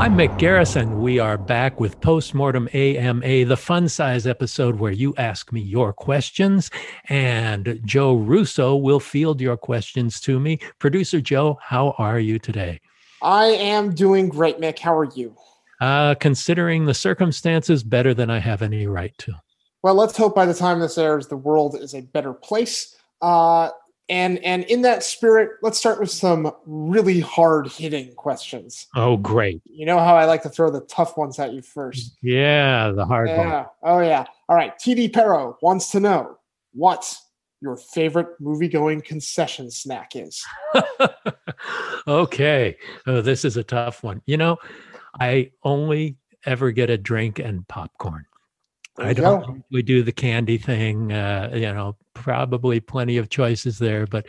I'm Mick Garris. We are back with Postmortem AMA, the fun size episode where you ask me your questions, and Joe Russo will field your questions to me. Producer Joe, how are you today? I am doing great, Mick. How are you? Uh, considering the circumstances, better than I have any right to. Well, let's hope by the time this airs, the world is a better place. Uh, and and in that spirit, let's start with some really hard hitting questions. Oh, great! You know how I like to throw the tough ones at you first. Yeah, the hard yeah. one. Oh yeah. All right. TD perro wants to know what your favorite movie going concession snack is. okay. Oh, this is a tough one. You know, I only ever get a drink and popcorn. I don't we do the candy thing. Uh, you know, probably plenty of choices there, but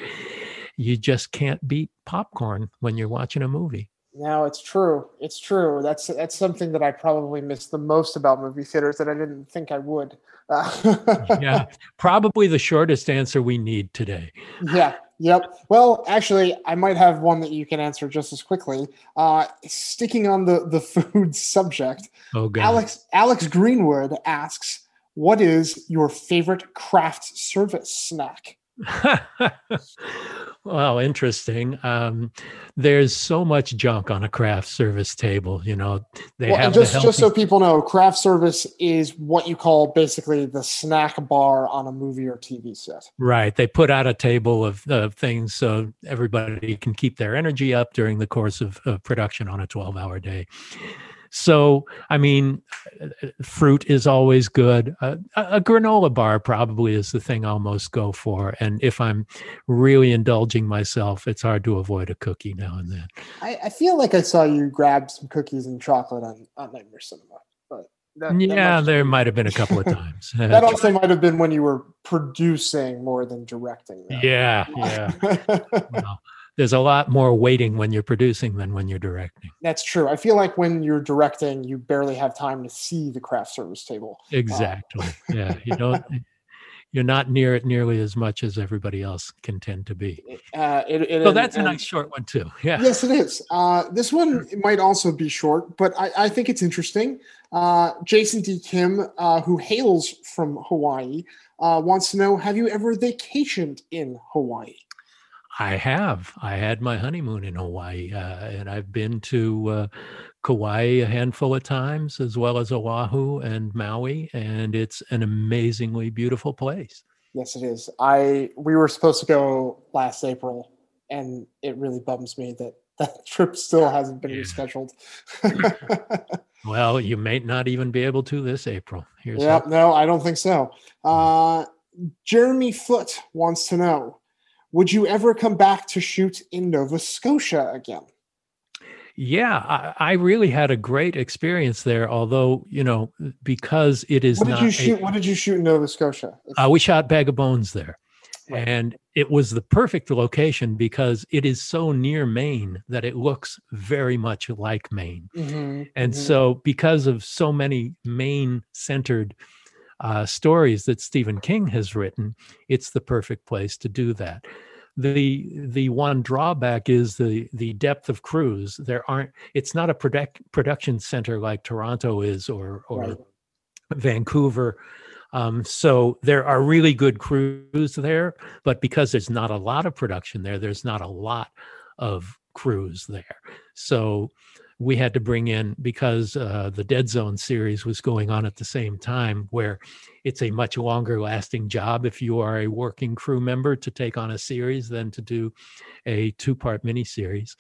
you just can't beat popcorn when you're watching a movie. No, it's true. It's true. That's that's something that I probably miss the most about movie theaters that I didn't think I would. yeah, probably the shortest answer we need today. Yeah. Yep. Well, actually, I might have one that you can answer just as quickly. Uh, sticking on the the food subject, oh, God. Alex Alex Greenwood asks, "What is your favorite craft service snack?" well, interesting. Um, there's so much junk on a craft service table. You know, they well, have just healthy... just so people know, craft service is what you call basically the snack bar on a movie or TV set. Right. They put out a table of, of things so everybody can keep their energy up during the course of, of production on a 12 hour day. So, I mean, fruit is always good. Uh, a granola bar probably is the thing I'll most go for. And if I'm really indulging myself, it's hard to avoid a cookie now and then. I, I feel like I saw you grab some cookies and chocolate on, on Nightmare Cinema. But that, yeah, that there might have been a couple of times. that also might have been when you were producing more than directing. Yeah, yeah. well, there's a lot more waiting when you're producing than when you're directing. That's true. I feel like when you're directing, you barely have time to see the craft service table. Exactly. yeah, you don't. You're not near it nearly as much as everybody else can tend to be. Uh, it, it, so that's and, a nice short one too. Yeah. Yes, it is. Uh, this one might also be short, but I, I think it's interesting. Uh, Jason D. Kim, uh, who hails from Hawaii, uh, wants to know: Have you ever vacationed in Hawaii? I have. I had my honeymoon in Hawaii, uh, and I've been to uh, Kauai a handful of times, as well as Oahu and Maui, and it's an amazingly beautiful place. Yes, it is. I we were supposed to go last April, and it really bums me that that trip still hasn't been yeah. rescheduled. well, you may not even be able to this April. Here's yeah, no, I don't think so. Uh, Jeremy Foot wants to know would you ever come back to shoot in Nova Scotia again? Yeah, I, I, really had a great experience there. Although you know, because it is what did you shoot? A, what did you shoot in Nova Scotia? Uh, we shot Bag of Bones there, right. and it was the perfect location because it is so near Maine that it looks very much like Maine. Mm-hmm, and mm-hmm. so, because of so many Maine-centered uh, stories that Stephen King has written, it's the perfect place to do that. The the one drawback is the the depth of crews. There aren't. It's not a product, production center like Toronto is or or right. Vancouver. Um, so there are really good crews there, but because there's not a lot of production there, there's not a lot of crews there. So we had to bring in because uh, the Dead Zone series was going on at the same time, where it's a much longer lasting job if you are a working crew member to take on a series than to do a two part miniseries.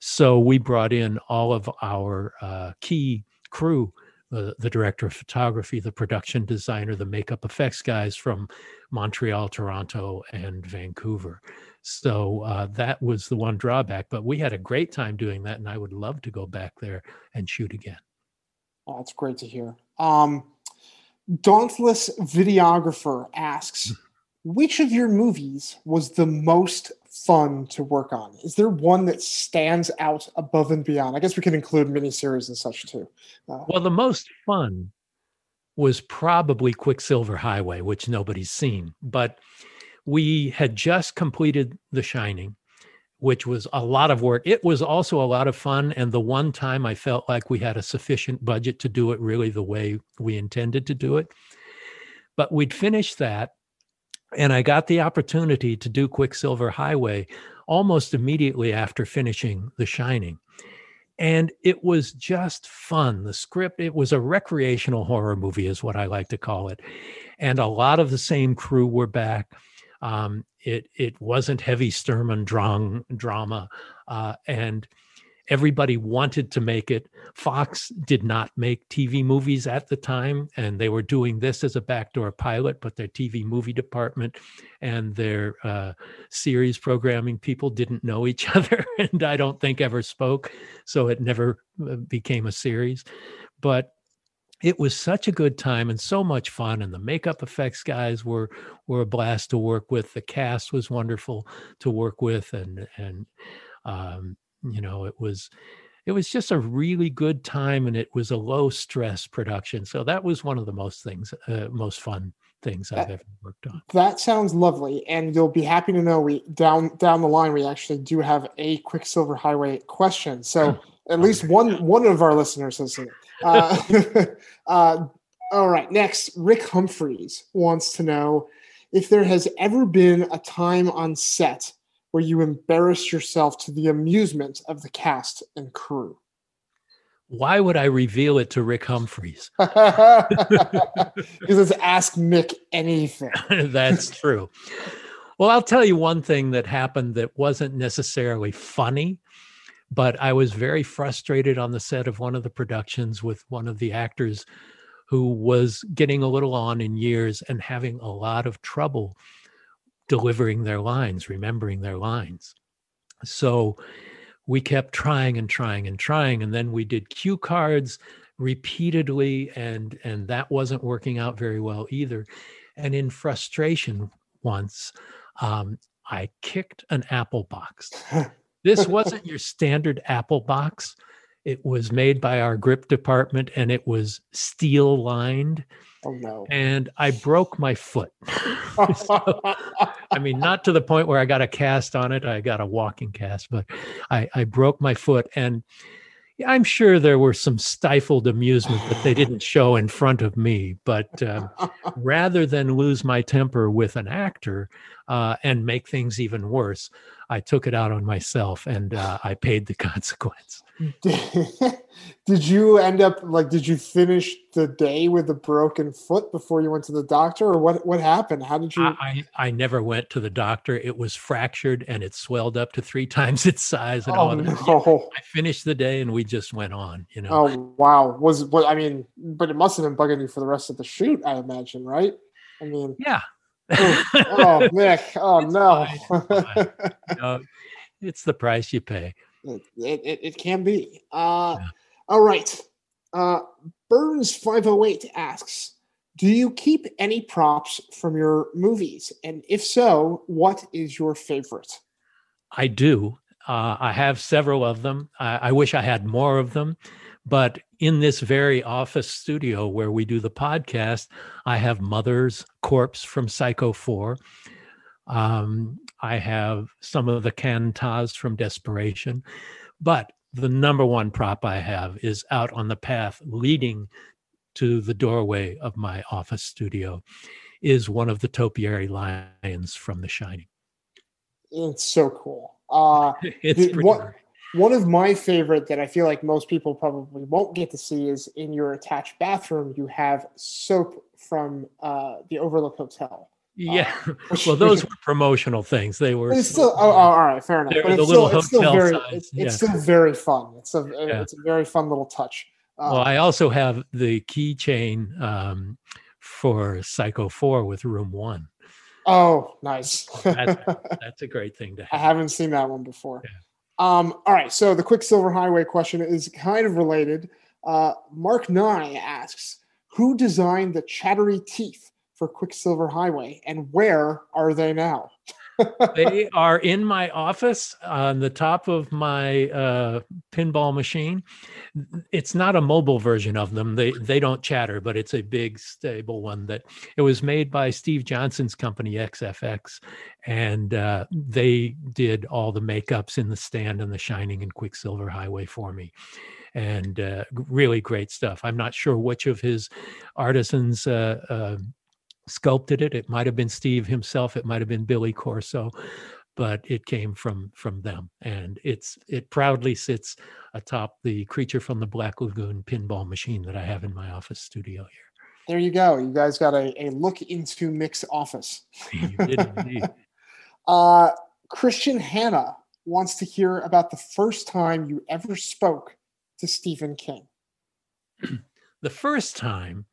So we brought in all of our uh, key crew the, the director of photography, the production designer, the makeup effects guys from Montreal, Toronto, and Vancouver. So uh, that was the one drawback. But we had a great time doing that, and I would love to go back there and shoot again. Oh, that's great to hear. Um, Dauntless Videographer asks, which of your movies was the most fun to work on? Is there one that stands out above and beyond? I guess we can include miniseries and such too. Uh, well, the most fun was probably Quicksilver Highway, which nobody's seen, but we had just completed The Shining, which was a lot of work. It was also a lot of fun. And the one time I felt like we had a sufficient budget to do it really the way we intended to do it. But we'd finished that. And I got the opportunity to do Quicksilver Highway almost immediately after finishing The Shining. And it was just fun. The script, it was a recreational horror movie, is what I like to call it. And a lot of the same crew were back. Um, it it wasn't heavy Sturm und Drang, drama, uh, and everybody wanted to make it. Fox did not make TV movies at the time, and they were doing this as a backdoor pilot. But their TV movie department and their uh, series programming people didn't know each other, and I don't think ever spoke, so it never uh, became a series. But it was such a good time and so much fun and the makeup effects guys were were a blast to work with the cast was wonderful to work with and and um, you know it was it was just a really good time and it was a low stress production so that was one of the most things uh, most fun things I've ever worked on. That sounds lovely, and you'll be happy to know we down down the line we actually do have a Quicksilver Highway question. So at least one one of our listeners has seen it. Uh, uh, all right, next, Rick Humphreys wants to know if there has ever been a time on set where you embarrass yourself to the amusement of the cast and crew. Why would I reveal it to Rick Humphreys? because it's ask Mick anything. That's true. Well, I'll tell you one thing that happened that wasn't necessarily funny, but I was very frustrated on the set of one of the productions with one of the actors who was getting a little on in years and having a lot of trouble delivering their lines, remembering their lines. So we kept trying and trying and trying. And then we did cue cards repeatedly, and, and that wasn't working out very well either. And in frustration, once um, I kicked an apple box. This wasn't your standard Apple box. It was made by our grip department and it was steel lined. Oh no. And I broke my foot. so, I mean, not to the point where I got a cast on it. I got a walking cast, but I, I broke my foot. And I'm sure there were some stifled amusement that they didn't show in front of me. But um, rather than lose my temper with an actor uh, and make things even worse, I took it out on myself and uh, I paid the consequence. did you end up like? Did you finish the day with a broken foot before you went to the doctor, or what? What happened? How did you? I I never went to the doctor. It was fractured and it swelled up to three times its size. And oh all no! I finished the day and we just went on. You know. Oh wow! Was what I mean? But it must have been bugging you for the rest of the shoot. I imagine, right? I mean, yeah, oh, Mick. Oh, no. It's, no. It's the price you pay. It, it, it can be. Uh, yeah. All right. Uh, Burns508 asks Do you keep any props from your movies? And if so, what is your favorite? I do. Uh, I have several of them. I, I wish I had more of them. But in this very office studio where we do the podcast, I have Mother's corpse from Psycho 4. Um, I have some of the can tahs from Desperation. But the number one prop I have is out on the path leading to the doorway of my office studio is one of the topiary lions from The Shining. It's so cool. Uh, it's pretty what, one of my favorite that I feel like most people probably won't get to see is in your attached bathroom. You have soap from uh, the Overlook Hotel. Yeah, uh, well, those were promotional things. They were. It's still oh, oh, all right, fair enough. But it's still, it's still very, size. it's, yeah. it's, still very fun. It's a yeah. it's a very fun little touch. Uh, well, I also have the keychain um, for Psycho 4 with Room 1. oh, nice. That's, that's a great thing to have. I have. haven't seen that one before. Um, all right, so the Quicksilver Highway question is kind of related. Uh, Mark Nye asks, "Who designed the chattery teeth for Quicksilver Highway, and where are they now?" they are in my office on the top of my uh, pinball machine. It's not a mobile version of them. They they don't chatter, but it's a big stable one that it was made by Steve Johnson's company XFX, and uh, they did all the makeups in the stand and the Shining and Quicksilver Highway for me. And uh, really great stuff. I'm not sure which of his artisans uh, uh, sculpted it. It might have been Steve himself. It might have been Billy Corso, but it came from from them, and it's it proudly sits atop the creature from the Black Lagoon pinball machine that I have in my office studio here. There you go. You guys got a, a look into Mick's office. You did indeed. Uh, Christian Hanna wants to hear about the first time you ever spoke to Stephen King. the first time,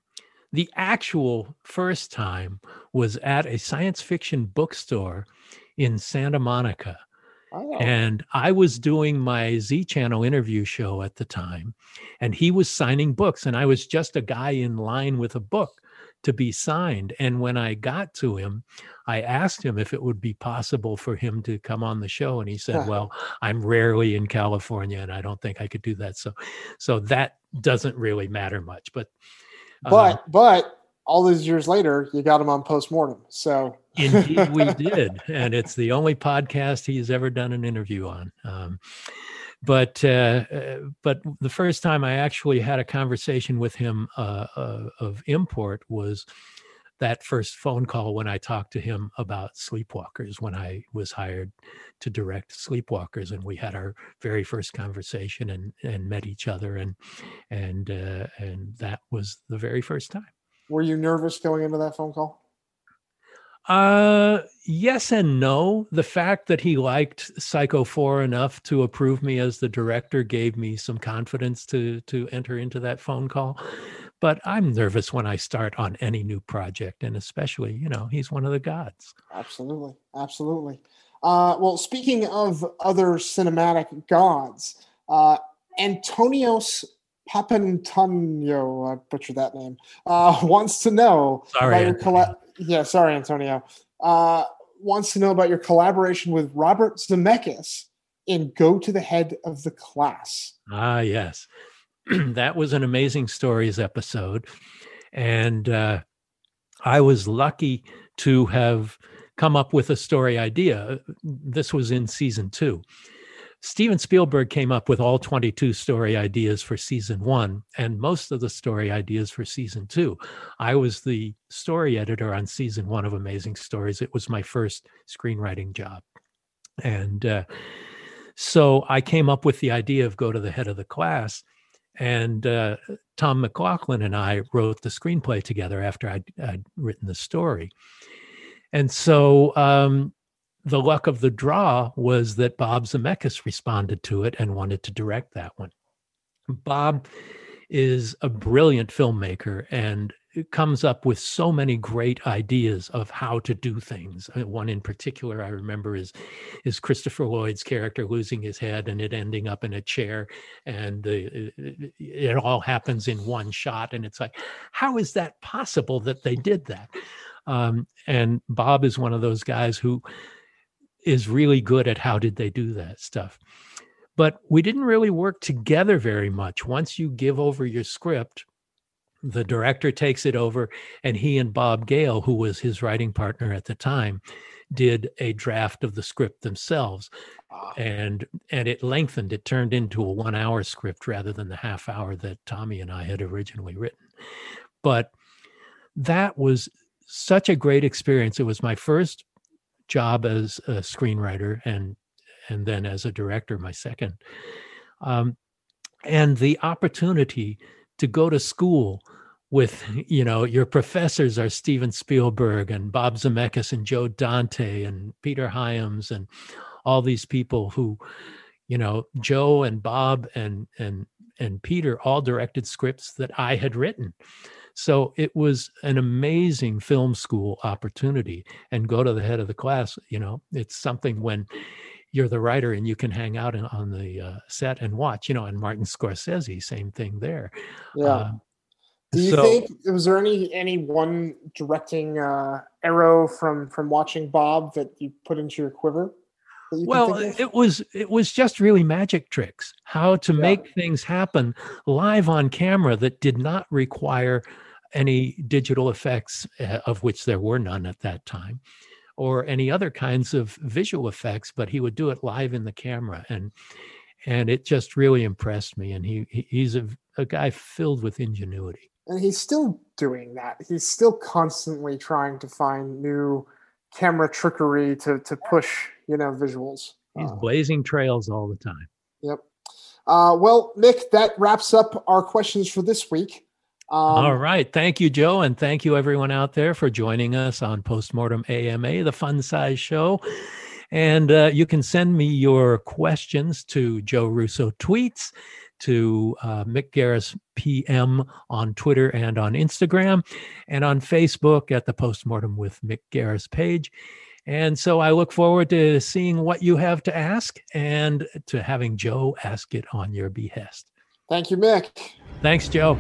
the actual first time, was at a science fiction bookstore in Santa Monica. Oh, And I was doing my Z Channel interview show at the time, and he was signing books, and I was just a guy in line with a book to be signed. And when I got to him, I asked him if it would be possible for him to come on the show, and he said. "Well, I'm rarely in California, and I don't think I could do that." So, so that doesn't really matter much. But, uh, but but all these years later, you got him on postmortem. So Indeed, we did, and it's the only podcast he's ever done an interview on. Um, but uh, uh, but the first time I actually had a conversation with him uh, uh, of import was that first phone call when I talked to him about Sleepwalkers when I was hired to direct Sleepwalkers, and we had our very first conversation and and met each other, and and uh, and that was the very first time. were you nervous going into that phone call? Uh, yes and no. The fact that he liked Psycho 4 enough to approve me as the director gave me some confidence to to enter into that phone call. But I'm nervous when I start on any new project, and especially, you know, he's one of the gods. Absolutely, absolutely. Uh, well, speaking of other cinematic gods, uh, Antonios Papantonio, I butchered that name, uh, wants to know Sorry, about your colla- yeah, sorry, Antonio. Uh, wants to know about your collaboration with Robert Zemeckis in Go to the Head of the Class. Ah, yes. that was an amazing stories episode. And uh, I was lucky to have come up with a story idea. This was in season two. Steven Spielberg came up with all 22 story ideas for season one and most of the story ideas for season two. I was the story editor on season one of Amazing Stories. It was my first screenwriting job. And uh, so I came up with the idea of go to the head of the class. And uh, Tom McLoughlin and I wrote the screenplay together after I'd, I'd written the story. And so um, the luck of the draw was that Bob Zemeckis responded to it and wanted to direct that one. Bob is a brilliant filmmaker and comes up with so many great ideas of how to do things. Uh, One in particular I remember is is Christopher Lloyd's character losing his head and it ending up in a chair, and the, it, it all happens in one shot. And it's like, how is that possible that they did that? Um, and Bob is one of those guys who is really good at how did they do that stuff. But we didn't really work together very much. Once you give over your script, the director takes it over, and he and Bob Gale, who was his writing partner at the time, did a draft of the script themselves. Ah, and and it lengthened it turned into a one hour script rather than the half hour that tommy and i had originally written. But that was such a great experience. It was my first job as a screenwriter and and then as a director my second. Um, and the opportunity to go to school with you know your professors are Steven Spielberg and Bob Zemeckis and Joe Dante and Peter Hyams and all these people who you know Joe and Bob and and and Peter all directed scripts that I had written. So it was an amazing film school opportunity and go to the head of the class. You know, it's something when you're the writer and you can hang out in, on the uh, set and watch, you know, and Martin Scorsese, same thing there. Yeah. Uh, do you so, think was there any any one directing uh, arrow from from watching Bob that you put into your quiver? well it was it was just really magic tricks how to yeah. make things happen live on camera that did not require any digital effects uh, of which there were none at that time or any other kinds of visual effects but he would do it live in the camera and and it just really impressed me and he he's a, a guy filled with ingenuity and he's still doing that he's still constantly trying to find new camera trickery to to push you know visuals he's uh, blazing trails all the time yep uh, well Mick that wraps up our questions for this week um, All right. Thank you, Joe. And thank you, everyone out there, for joining us on Postmortem AMA, the fun size show. And uh, you can send me your questions to Joe Russo Tweets, to uh, Mick Garris PM on Twitter and on Instagram, and on Facebook at the Postmortem with Mick Garris page. And so I look forward to seeing what you have to ask and to having Joe ask it on your behest. Thank you, Mick. Thanks, Joe.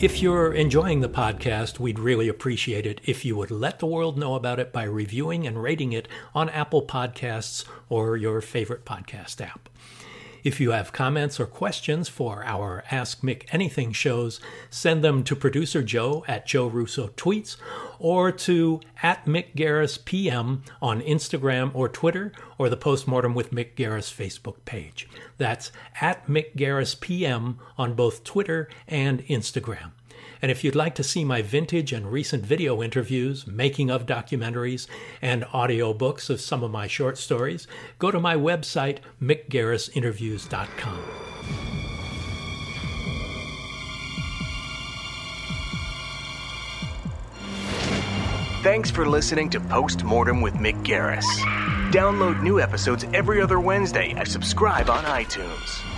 If you're enjoying the podcast, we'd really appreciate it if you would let the world know about it by reviewing and rating it on Apple Podcasts or your favorite podcast app. If you have comments or questions for our Ask Mick Anything shows, send them to producer Joe at Joe Russo Tweets or to at Mick Garris PM on Instagram or Twitter or the Postmortem with Mick Garris Facebook page. That's at Mick Garris PM on both Twitter and Instagram. And if you'd like to see my vintage and recent video interviews, making of documentaries, and audiobooks of some of my short stories, go to my website, mickgarrisinterviews.com. Thanks for listening to Postmortem with Mick Garris. Download new episodes every other Wednesday and subscribe on iTunes.